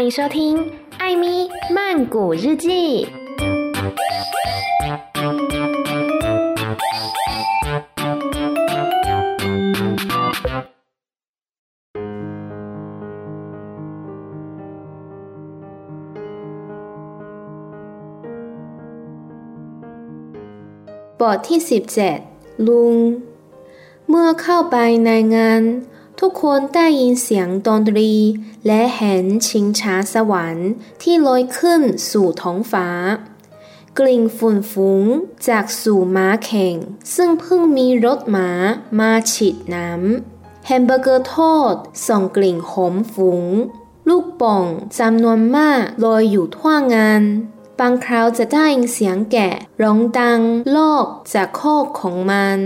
欢迎收听《艾咪曼谷日记》。บทที่17ลุง เมื่อเข้าไปในงาน ทุกคนได้ยินเสียงดนตรี และเห็นชิงช้าสวรรค์ที่ลอยขึ้นสู่ท้องฟ้า กลิ่นฝุ่นฟุ้งจากสู่ม้าแข่ง ซึ่งเพิ่งมีรถม้ามาฉีดน้ำแฮมเบอร์เกอร์ทอดส่งกลิ่นหอมฟุ้ง ลูกป่องจำนวนมากลอยอยู่ทั่วงานบางคราวจะได้ยินเสียงแกะร้องดังลอกจากคอกของมัน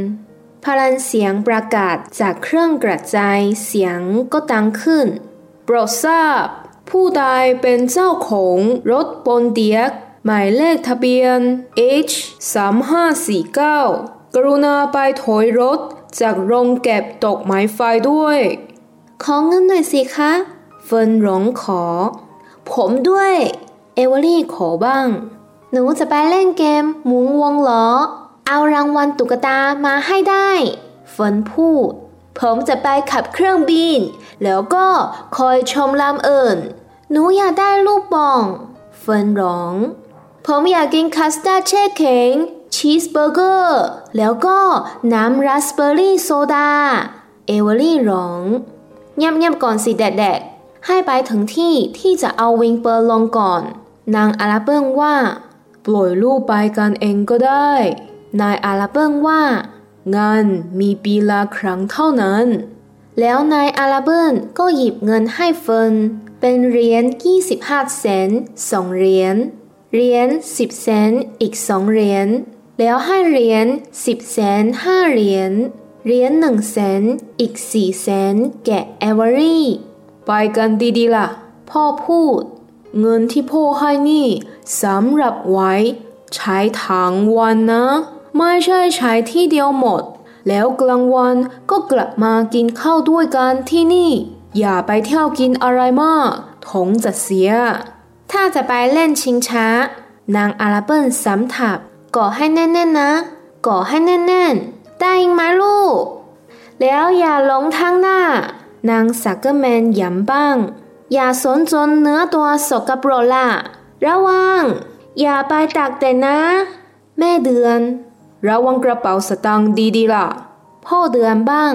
พลังเสียงประกาศจากเครื่องกระจายเสียงก็ดังขึ้น โปรดทราบ ผู้ใดเป็นเจ้าของรถบนเดียก หมายเลขทะเบียน H 3549 กรุณาไปถอยรถจากโรงเก็บตกไม้ไฟด้วย ขอเงินหน่อยสิคะ เฟินร้องขอ ผมด้วย เอเวอรี่ขอบ้าง หนูจะไปเล่นเกมหมุนวงล้อ เอารางวัลตุ๊กตามาให้ได้เฟินพูด ผมจะไปขับเครื่องบิน แล้วก็คอยชมลำอื่น หนูอยากได้ลูกโป่งเฟินร้อง ผมอยากกินคัสตาร์ดแช่แข็งชีสเบอร์เกอร์ แล้วก็น้ำราสเบอร์รี่โซดา เอเวอรี่ร้องเงียบๆก่อนสิแดกๆ ให้ไปถึงที่ที่จะเอาวิงเปอร์ลงก่อน นางอาราเบิงว่า ปล่อยลูกไปกันเองก็ได้ นายอาราเบิงว่า เงานมีปีละครั้งเท่านั้น แล้วนายอาราเบิงก็หยิบเงินให้เฟินเป็นเหรียญ25 เซนสองเหรียญเหรียญ10 เซนอีกสองเหรียญแล้วให้เหรียญ10 เซนห้าเหรียญเหรียญหนึ่งเซนอีกสี่เซนแกเอเวอรี่ไปกันดีๆล่ะ พ่อพูด เงินที่พ่อให้นี่สำหรับไว้ ใช้ทั้งวันนะ ไม่ใช่ใช้ที่เดียวหมด แล้วกลางวันก็กลับมากินข้าวด้วยกันที่นี่ อย่าไปเที่ยวกินอะไรมากท้องจะเสีย ถ้าจะไปเล่นชิงช้า นางอาราเบิลสำทับก่อให้แน่นๆนะก่อให้แน่นๆได้ยิงไหมลูก แล้วอย่าหลงทางหน้า นางซักเกอร์แมนย้ำบ้าง อย่าซนจนเนื้อตัวสกปรกล่ะ ระวัง อย่าไปตากแดดนะ แม่เตือน ระวังกระเป๋าสตางค์ดีๆล่ะ พ่อเตือนบ้าง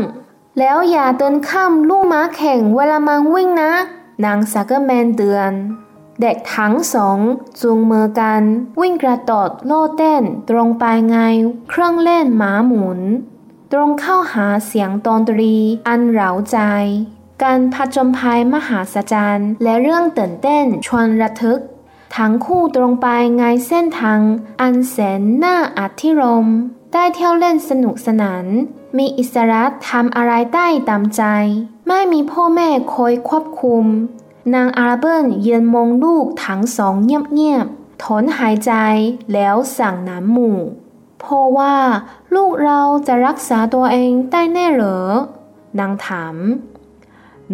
แล้วอย่าเดินข้ามลู่ม้าแข่งเวลาม้าวิ่งนะ นางซักเกอร์แมนเตือน เด็กทั้งสองจูงมือกัน วิ่งกระโดดโลดเต้นตรงไปไง เครื่องเล่นหมาหมุน ตรงเข้าหาเสียงดนตรีอันเร้าใจ การผจญภัยมหาศาลและเรื่องตื่นเต้นชวนระทึก ทั้งคู่ตรงไปไงเส้นทางอันแสนน่าอัธิรม ได้เที่ยวเล่นสนุกสนาน มีอิสระทำอะไรได้ตามใจ ไม่มีพ่อแม่คอยควบคุม นางอาราเบิลยืนมองลูกทั้งสองเงียบๆถอนหายใจแล้วสั่งน้ำหมู่พ่อว่าลูกเราจะรักษาตัวเองได้แน่เหรอ นางถาม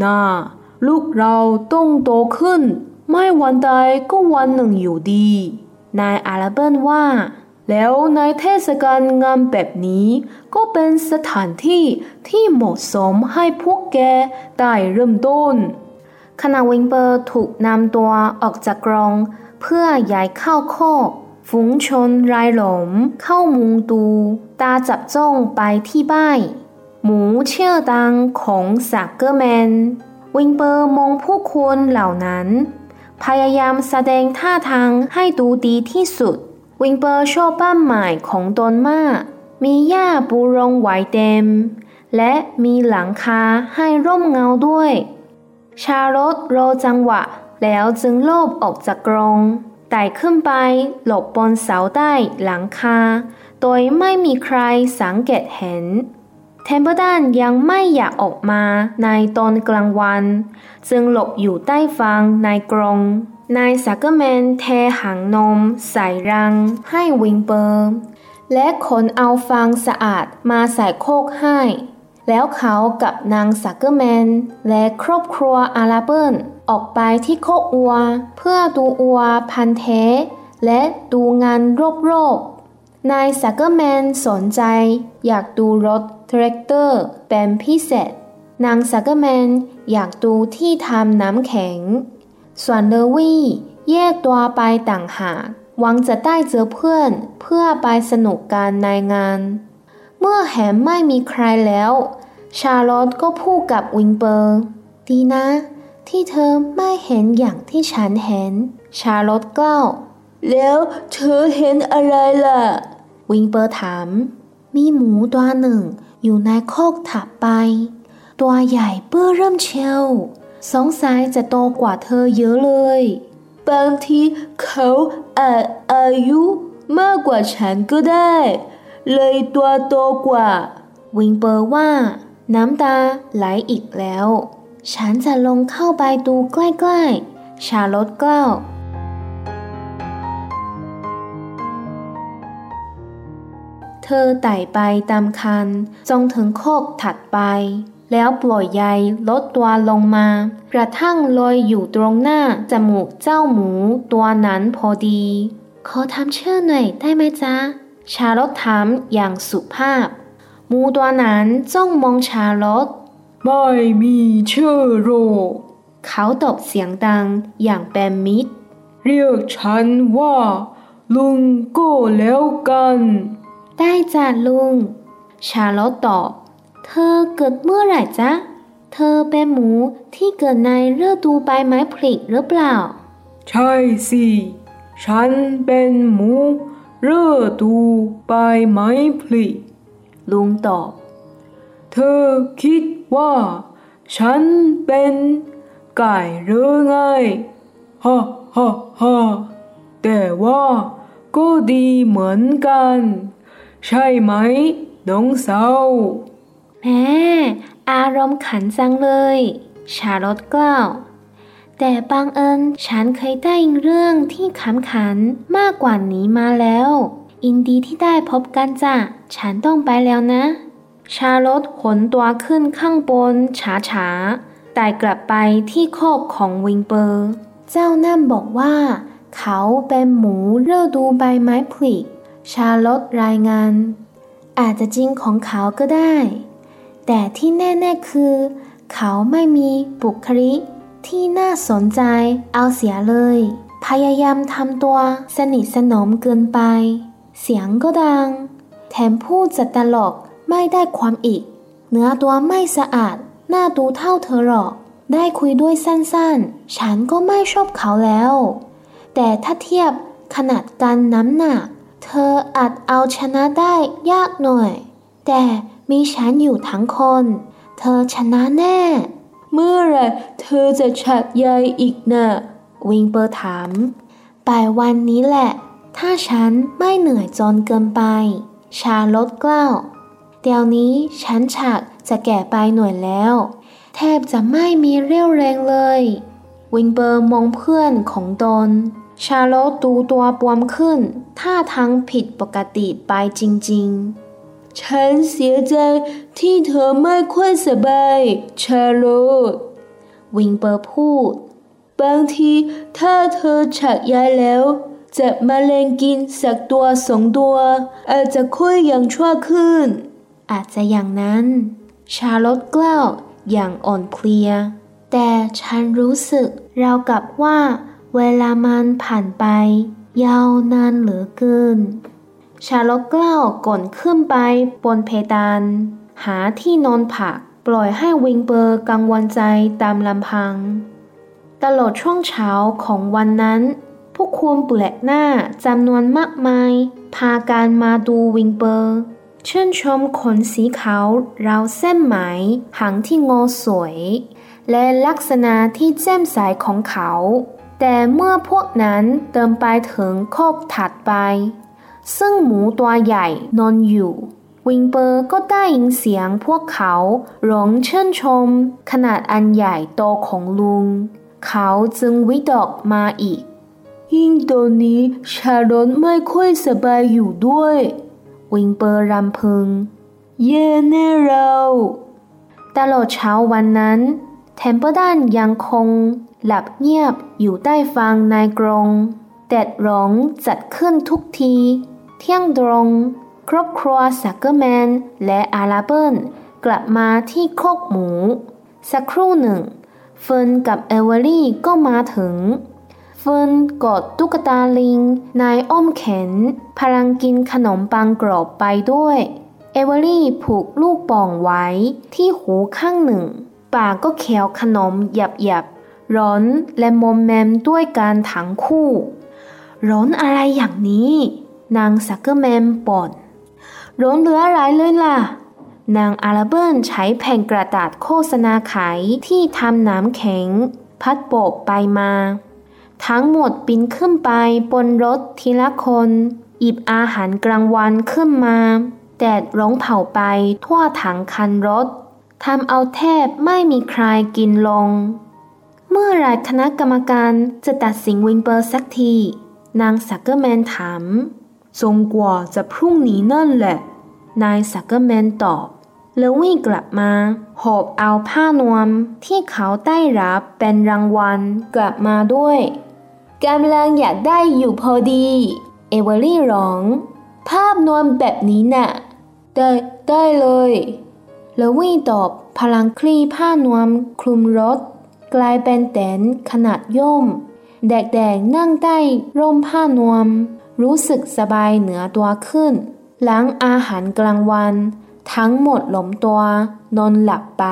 น่า ลูกเราต้องโตขึ้น ไม่วันใดก็วันหนึ่งอยู่ดี นายอาราเบิลว่า แล้วในเทศกาลงานแบบนี้ก็เป็นสถานที่ที่เหมาะสมให้พวกแกได้เริ่มต้น ขณะวิลเบอร์ถูกนำตัวออกจากกรง เพื่อย้ายเข้าคอกฝูงชนรายล้อมเข้ามุงดู ตาจับจ้องไปที่บ้านหมูชื่อดังของซักเกอร์แมน วิลเบอร์มองผู้คนเหล่านั้น พยายามแสดงท่าทางให้ดูดีที่สุด วิลเบอร์ชอบบ้านใหม่ของตนมาก มีหญ้าปูรองไว้เต็ม และมีหลังคาให้ร่มเงาด้วย ชาร์ล็อตรอจังหวะ แล้วจึงหลบออกจากกรงไต่ขึ้นไปหลบบนเสาใต้หลังคา โดยไม่มีใครสังเกตเห็น เทมเปิลตันยังไม่อยากออกมาในตอนกลางวันจึงหลบอยู่ใต้ฟางในกรงนายซักเกอร์แมนเทหางนม ใส่ราง ให้วิลเบอร์และขนเอาฟางสะอาดมาใส่คอกให้ แล้วเขากับนางซักเกอร์แมน และครอบครัวอาราเบิลออกไปที่คอกวัว เพื่อดูวัวพันธุ์เท และดูงานรอบๆนายซักเกอร์แมนสนใจ อยากดูรถ แทรกเตอร์เป็นพิเศษ นางซักเกอร์แมนอยากดูที่ทำน้ำแข็ง ส่วนเอเวอรี่แยกตัวไปต่างหากหวังจะได้เจอเพื่อนเพื่อไปสนุกกันในงาน เมื่อแลไม่มีใครแล้ว ชาร์ล็อตก็พูดกับวิลเบอร์ดีนะ ที่เธอไม่เห็นอย่างที่ฉันเห็น ชาร์ล็อตกล่าวแล้วเธอเห็นอะไรล่ะ วิลเบอร์ถาม มีหมูตัวหนึ่ง อยู่ในคอกถับไป ตัวใหญ่เปื้อเริ่มเชียวสงสัยจะโตกว่าเธอเยอะเลย บางทีเขาอาจอายุมากกว่าฉันก็ได้ เลยตัวโตกว่า วิงเปอร์ว่า น้ำตาไหลอีกแล้ว ฉันจะลงเข้าไปดูใกล้ๆ ชาลอตกล่าว เธอไต่ไปตามคันจงถึงโคกถัดไป แล้วปล่อยใยลดตัวลงมากระทั่งลอยอยู่ตรงหน้าจมูกเจ้าหมูตัวนั้นพอดี ขอทำชื่อหน่อยได้ไหมจ๊ะ ชาลอตถามอย่างสุภาพหมูตัวนั้นจ้องมองชาลอตไม่มีชื่อโรเขาตอบเสียงดังอย่างเป็นมิตร เรียกฉันว่าลุงก็แล้วกัน ได้จ้ะลุง ชาลอตตอบ เธอเกิดเมื่อไหร่จ๊ะ เธอเป็นหมูที่เกิดในฤดูใบไม้ผลิหรือเปล่า ใช่สิ ฉันเป็นหมูฤดูใบไม้ผลิลุงตอบ เธอคิดว่า ฉันเป็นไก่หรือไงฮ่าฮ่าฮ่าแต่ว่าก็ดีเหมือนกัน ใช่ไหมน้องสาแม่อารมณ์ขันจังเลย ชาลอตกล่าวแต่บางเอิญฉันเคยได้ยินเรื่องที่ขำขันมากกว่านี้มาแล้ว อินดีที่ได้พบกันจ้ะ ฉันต้องไปแล้วนะ ชาลอตขนตัวขึ้นข้างบนช้าๆแต่กลับไปที่โคกของวิงเปอร์ เจ้านั่นบอกว่า เขาเป็นหมูเลือดูใบไม้ผลิ ชาลอตรายงาน อาจจะจริงของเขาก็ได้ แต่ที่แน่ๆคือ เขาไม่มีบุคลิกที่น่าสนใจเอาเสียเลย พยายามทำตัวสนิทสนมเกินไป เสียงก็ดัง แถมพูดจะตลกไม่ได้ความอีก เนื้อตัวไม่สะอาดหน้าดูเท่าเธอหรอก ได้คุยด้วยสั้นๆ ฉันก็ไม่ชอบเขาแล้ว แต่ถ้าเทียบขนาดกันน้ำหนัก เธออาจเอาชนะได้ยากหน่อย แต่มีฉันอยู่ทั้งคน เธอชนะแน่ เมื่อไรเธอจะฉักใยอีกนะ่ะวิลเบอร์ถามปลายวันนี้แหละ ถ้าฉันไม่เหนื่อยจนเกินไป ชาร์ล็อตกล่าวเดี๋ยวนี้ฉันชักจะแก่ไปหน่อยแล้ว แทบจะไม่มีเรี่ยวแรงเลย วิลเบอร์มองเพื่อนของตน ชาร์ล็อตดูตัวบวมขึ้น ท่าทางผิดปกติไปจริงๆ ฉันเสียใจที่เธอไม่ค่อยสบาย ชาโลตวิงเปอร์พูด บางทีถ้าเธอฉักยายแล้วจะมาเลงกินสักตัวสองตัว อาจจะค่อยยังชั่วขึ้น อาจจะอย่างนั้น ชาลอตกล่าวอย่างอ่อนเพลีย แต่ฉันรู้สึกราวกับว่า เวลามันผ่านไป ยาวนานเหลือเกิน ชาลกเล่าก่อนขึ้นไปบนเพดาน หาที่นอนผัก ปล่อยให้วิงเบอร์กังวลใจตามลำพัง ตลอดช่วงเช้าของวันนั้นพวกคนเปลกหน้าจำนวนมากมาย พาการมาดูวิงเบอร์เชื่นชมขนสีขาวราวเส้นไหม หางที่งอสวย และลักษณะที่แจ่มใสของเขา แต่เมื่อพวกนั้นเดินไปถึงโคกถัดไป ซึ่งหมูตัวใหญ่นอนอยู่ วิงเปอร์ก็ได้ยินเสียงพวกเขาร้องเชิญชม ขนาดอันใหญ่โตของลุง เขาจึงวิตกมาอีก ยิ่งตอนนี้ชาลอนไม่ค่อยสบายอยู่ด้วย วิงเปอร์รำพึง เย่แน่เราตลอดเช้าวันนั้นเทมเปิลตันยังคง หลับเงียบอยู่ใต้ฟางในกรง แดดร้อนจัดขึ้นทุกที เที่ยงตรง ครอบครัวสักเกอร์แมน และอาราเบิลกลับมาที่คอกหมู สักครู่หนึ่ง เฟิร์นกับเอเวอรี่ก็มาถึง เฟิร์นกอดตุ๊กตาลิง ในอ้อมแขน พลางกินขนมปังกรอบไปด้วย เอเวอรี่ผูกลูกโป่งไว้ที่หูข้างหนึ่ง ปากก็เคี้ยวขนมหยับหยับ ร้อนและมอมแมมด้วยกันทั้งคู่ ร้อนอะไรอย่างนี้ นางสักเกอร์แมนบ่นร้อนเหลืออะไรเลยล่ะ นางอาราเบิลใช้แผ่นกระดาษโฆษณาขายที่ทำน้ำแข็ง พัดโบกไปมา ทั้งหมดปีนขึ้นไปบนรถทีละคนหยิบอาหารกลางวันขึ้นมา แดดร้อนเผาไปทั่วทั้งคันรถทำเอาแทบไม่มีใครกินลง เมื่อไรคณะกรรมการจะตัดสินวิลเบอร์สักที นางสักเกอร์แมนถามคงกว่าจะพรุ่งนี้นั่นแหละ นายสักเกอร์แมนตอบ แล้ววิ่งกลับมา หอบเอาผ้านวมที่เขาได้รับเป็นรางวัลกลับมาด้วยกำลังอยากได้อยู่พอดี เอเวอรี่ร้อง ภาพนวมแบบนี้น่ะ ได้ได้เลย แล้ววิ่งตอบพลังคลี่ผ้านวมคลุมรถ กลายเป็นแตนขนาดย่อมแดกๆนั่งใต้ร่มผ้านวม รู้สึกสบายเหนือตัวขึ้น หลังอาหารกลางวัน ทั้งหมดหลมตัวนอนหลับไป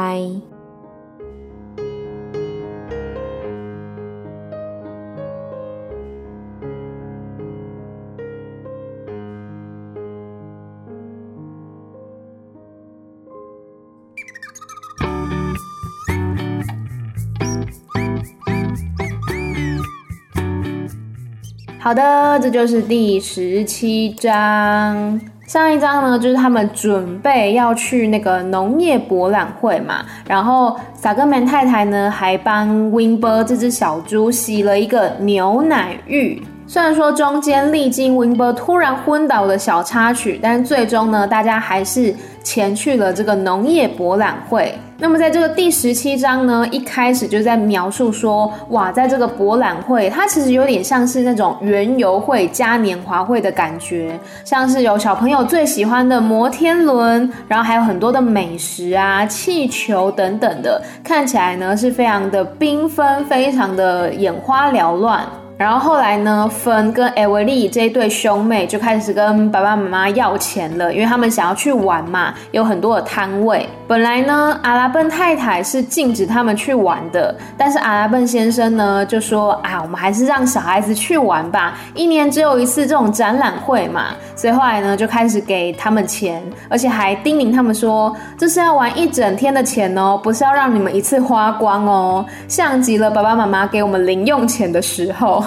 好的，这就是第十七章。上一章呢，就是他们准备要去那个农业博览会嘛。然后萨格门太太呢，还帮 Winber 这只小猪洗了一个牛奶浴。虽然说中间历经温伯突然昏倒的小插曲，但最终呢，大家还是前去了这个农业博览会。那么在这个第十七章呢，一开始就在描述说，哇，在这个博览会，它其实有点像是那种园游会嘉年华会的感觉，像是有小朋友最喜欢的摩天轮，然后还有很多的美食啊、气球等等的，看起来呢是非常的缤纷，非常的眼花缭乱。然后后来呢，芬跟艾维利这一对兄妹就开始跟爸爸妈妈要钱了，因为他们想要去玩嘛，有很多的摊位。本来呢，阿拉笨太太是禁止他们去玩的，但是阿拉笨先生呢就说啊，我们还是让小孩子去玩吧，一年只有一次这种展览会嘛。所以后来呢，就开始给他们钱，而且还叮咛他们说，这是要玩一整天的钱哦，不是要让你们一次花光哦，像极了爸爸妈妈给我们零用钱的时候。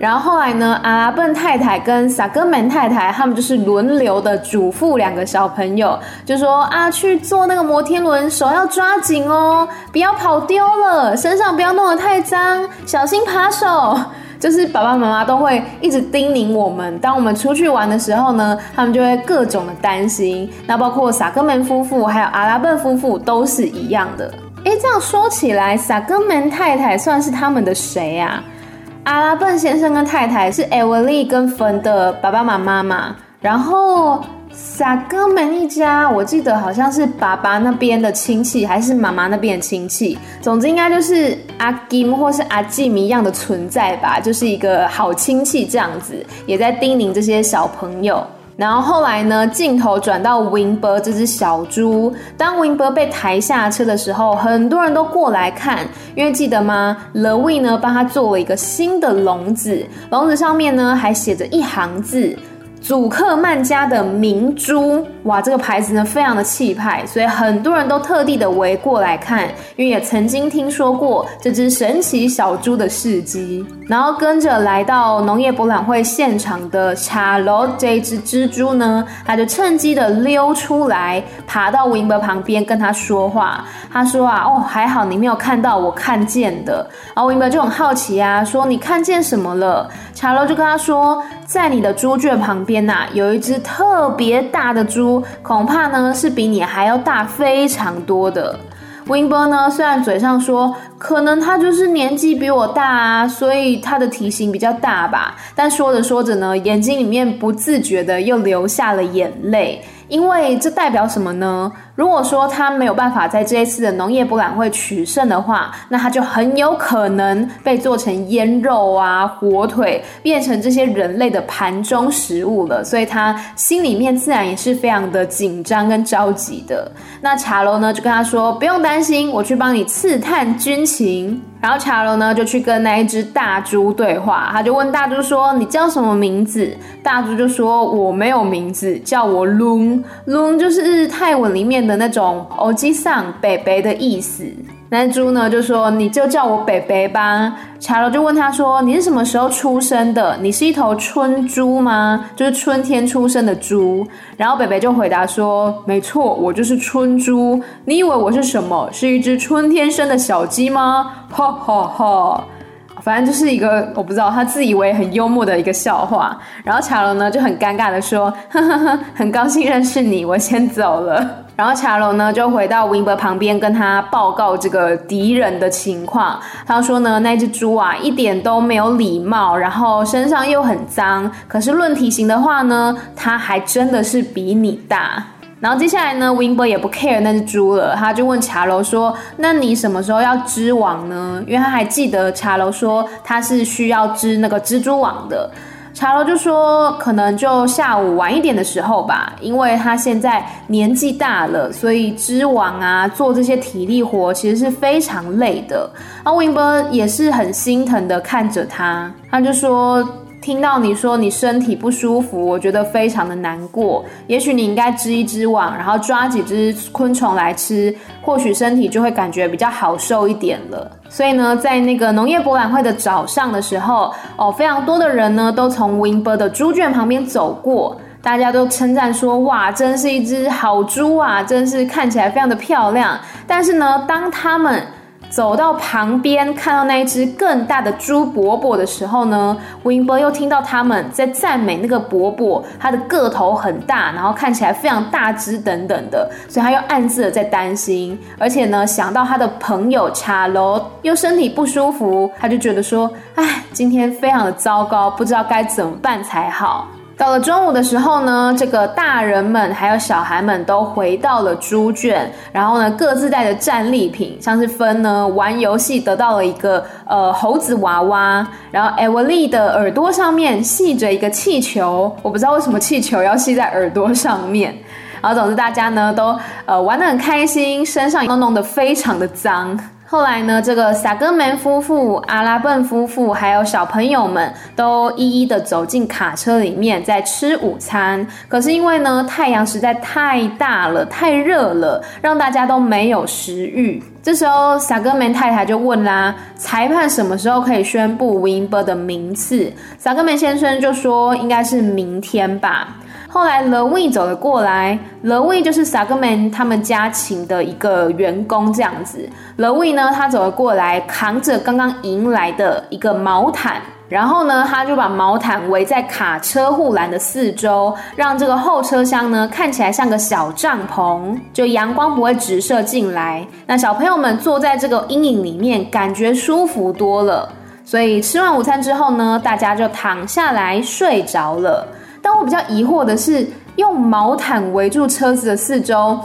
然后后来呢，阿拉笨太太跟萨格门太太他们就是轮流的嘱咐两个小朋友，就说啊，去坐那个摩天轮，手要抓紧哦，不要跑丢了，身上不要弄得太脏，小心扒手。就是爸爸妈妈都会一直叮咛我们，当我们出去玩的时候呢，他们就会各种的担心。那包括萨格门夫妇还有阿拉笨夫妇都是一样的。诶，这样说起来，萨格门太太算是他们的谁啊？阿拉笨先生跟太太是艾文利跟冯的爸爸妈妈嘛，然后撒哥们一家，我记得好像是爸爸那边的亲戚，还是妈妈那边的亲戚，总之应该就是阿金或是阿基米一样的存在吧，就是一个好亲戚这样子，也在叮咛这些小朋友。然后后来呢？镜头转到 Winber 这只小猪。当 Winber 被抬下车的时候，很多人都过来看，因为记得吗？Levi 呢帮他做了一个新的笼子，笼子上面呢还写着一行字。祖克曼家的明珠，哇，这个牌子呢非常的气派，所以很多人都特地的围过来看，因为也曾经听说过这只神奇小猪的事迹。然后跟着来到农业博览会现场的查罗这一只蜘蛛呢，他就趁机的溜出来，爬到 Wimber 旁边跟他说话。他说啊，哦，还好你没有看到我看见的。然后 Wimber 就很好奇啊，说你看见什么了？查罗就跟他说，在你的猪圈旁边呐，有一只特别大的猪，恐怕呢是比你还要大非常多的。Winber 呢，虽然嘴上说可能他就是年纪比我大啊，所以他的体型比较大吧，但说着说着呢，眼睛里面不自觉的又流下了眼泪。因为这代表什么呢？如果说他没有办法在这一次的农业博览会取胜的话，那他就很有可能被做成腌肉啊、火腿，变成这些人类的盘中食物了。所以他心里面自然也是非常的紧张跟着急的。那茶楼呢就跟他说：“不用担心，我去帮你刺探军情。”然后茶楼呢就去跟那一只大猪对话，他就问大猪说：“你叫什么名字？”大猪就说：“我没有名字，叫我 lun 就是泰文里面的那种‘欧吉桑北北’的意思。”那猪呢就说：“你就叫我北北吧。”茶楼就问他说：“你是什么时候出生的？你是一头春猪吗？就是春天出生的猪？”然后北北就回答说：“没错，我就是春猪。你以为我是什么？是一只春天生的小鸡吗？”哈哈哈。反正就是一个我不知道他自以为很幽默的一个笑话。然后茶楼呢就很尴尬的说：“呵呵呵，很高兴认识你，我先走了。”然后茶楼呢就回到 Winber 旁边跟他报告这个敌人的情况。他说呢，那只猪啊一点都没有礼貌，然后身上又很脏。可是论体型的话呢，它还真的是比你大。然后接下来呢，Winbo 也不 care 那只猪了，他就问茶楼说：“那你什么时候要织网呢？”因为他还记得茶楼说他是需要织那个蜘蛛网的。茶楼就说，可能就下午晚一点的时候吧，因为他现在年纪大了，所以织网啊，做这些体力活其实是非常累的。那 Winbo 也是很心疼的看着他，他就说。听到你说你身体不舒服，我觉得非常的难过。也许你应该织一织网，然后抓几只昆虫来吃，或许身体就会感觉比较好受一点了。所以呢，在那个农业博览会的早上的时候，哦，非常多的人呢都从 Winber 的猪圈旁边走过，大家都称赞说：“哇，真是一只好猪啊，真是看起来非常的漂亮。”但是呢，当他们走到旁边，看到那一只更大的猪伯伯的时候呢，Winber 又听到他们在赞美那个伯伯，他的个头很大，然后看起来非常大只等等的，所以他又暗自的在担心，而且呢，想到他的朋友查罗又身体不舒服，他就觉得说，哎，今天非常的糟糕，不知道该怎么办才好。到了中午的时候呢，这个大人们还有小孩们都回到了猪圈，然后呢，各自带着战利品，像是分呢玩游戏得到了一个呃猴子娃娃，然后艾维利的耳朵上面系着一个气球，我不知道为什么气球要系在耳朵上面，然后总之大家呢都呃玩得很开心，身上都弄得非常的脏。后来呢，这个萨格门夫妇、阿拉笨夫妇还有小朋友们都一一的走进卡车里面，在吃午餐。可是因为呢，太阳实在太大了，太热了，让大家都没有食欲。这时候，萨格门太太就问啦：“裁判什么时候可以宣布 Winber 的名次？”萨格门先生就说：“应该是明天吧。”后来，Le We 走了过来，Le We 就是 Sagman 他们家请的一个员工这样子。Le We 呢，他走了过来，扛着刚刚迎来的一个毛毯，然后呢，他就把毛毯围在卡车护栏的四周，让这个后车厢呢看起来像个小帐篷，就阳光不会直射进来。那小朋友们坐在这个阴影里面，感觉舒服多了。所以吃完午餐之后呢，大家就躺下来睡着了。但我比较疑惑的是，用毛毯围住车子的四周，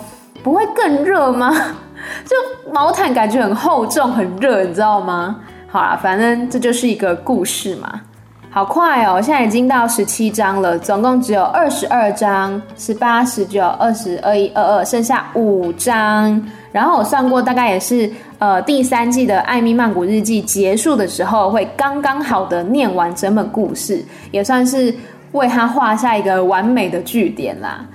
不会更热吗？就毛毯感觉很厚重、很热，你知道吗？好啦，反正这就是一个故事嘛。好快哦，现在已经到十七章了，总共只有二十二章，十八、十九、二十二、一、二二，剩下五章。然后我算过，大概也是呃第三季的《艾米曼谷日记》结束的时候，会刚刚好的念完整本故事，也算是。为他画下一个完美的句点啦。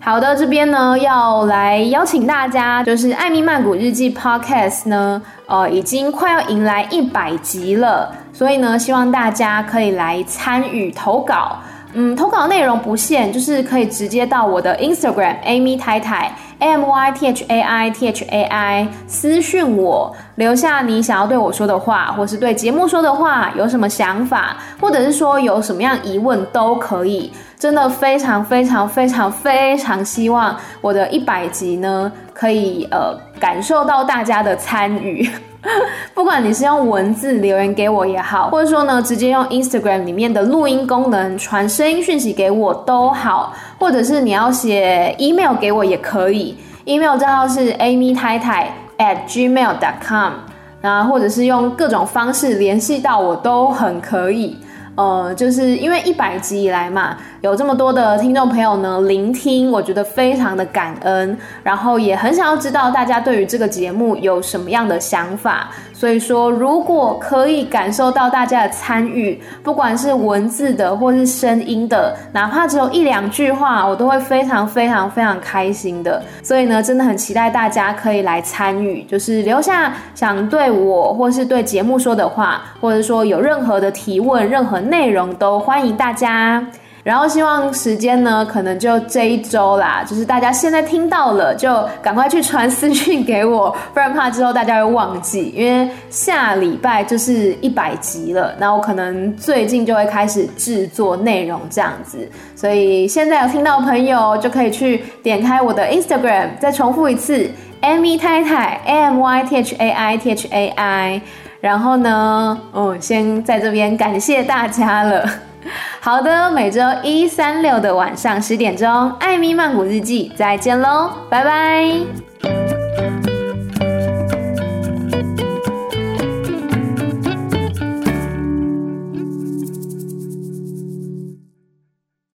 好的，这边呢要来邀请大家，就是《艾米曼谷日记》Podcast 呢，呃，已经快要迎来一百集了，所以呢，希望大家可以来参与投稿。嗯，投稿内容不限，就是可以直接到我的 Instagram Amy 太太 M Y T H A I T H A I 私讯我，留下你想要对我说的话，或是对节目说的话，有什么想法，或者是说有什么样疑问都可以。真的非常非常非常非常希望我的一百集呢，可以呃感受到大家的参与。不管你是用文字留言给我也好，或者说呢，直接用 Instagram 里面的录音功能传声音讯息给我都好，或者是你要写 email 给我也可以，email 账号是 amy 太太 at gmail.com，那或者是用各种方式联系到我都很可以。呃，就是因为一百集以来嘛，有这么多的听众朋友呢聆听，我觉得非常的感恩，然后也很想要知道大家对于这个节目有什么样的想法。所以说，如果可以感受到大家的参与，不管是文字的或是声音的，哪怕只有一两句话，我都会非常非常非常开心的。所以呢，真的很期待大家可以来参与，就是留下想对我或是对节目说的话，或者说有任何的提问、任何内容，都欢迎大家。然后希望时间呢，可能就这一周啦。就是大家现在听到了，就赶快去传私讯给我，不然怕之后大家会忘记。因为下礼拜就是一百集了，那我可能最近就会开始制作内容这样子。所以现在有听到朋友就可以去点开我的 Instagram，再重复一次，Amy 太太，A M Y T H A I T H A I。然后呢，嗯，先在这边感谢大家了。好的，每周一、三、六的晚上十点钟，《艾米曼谷日记》，再见喽，拜拜。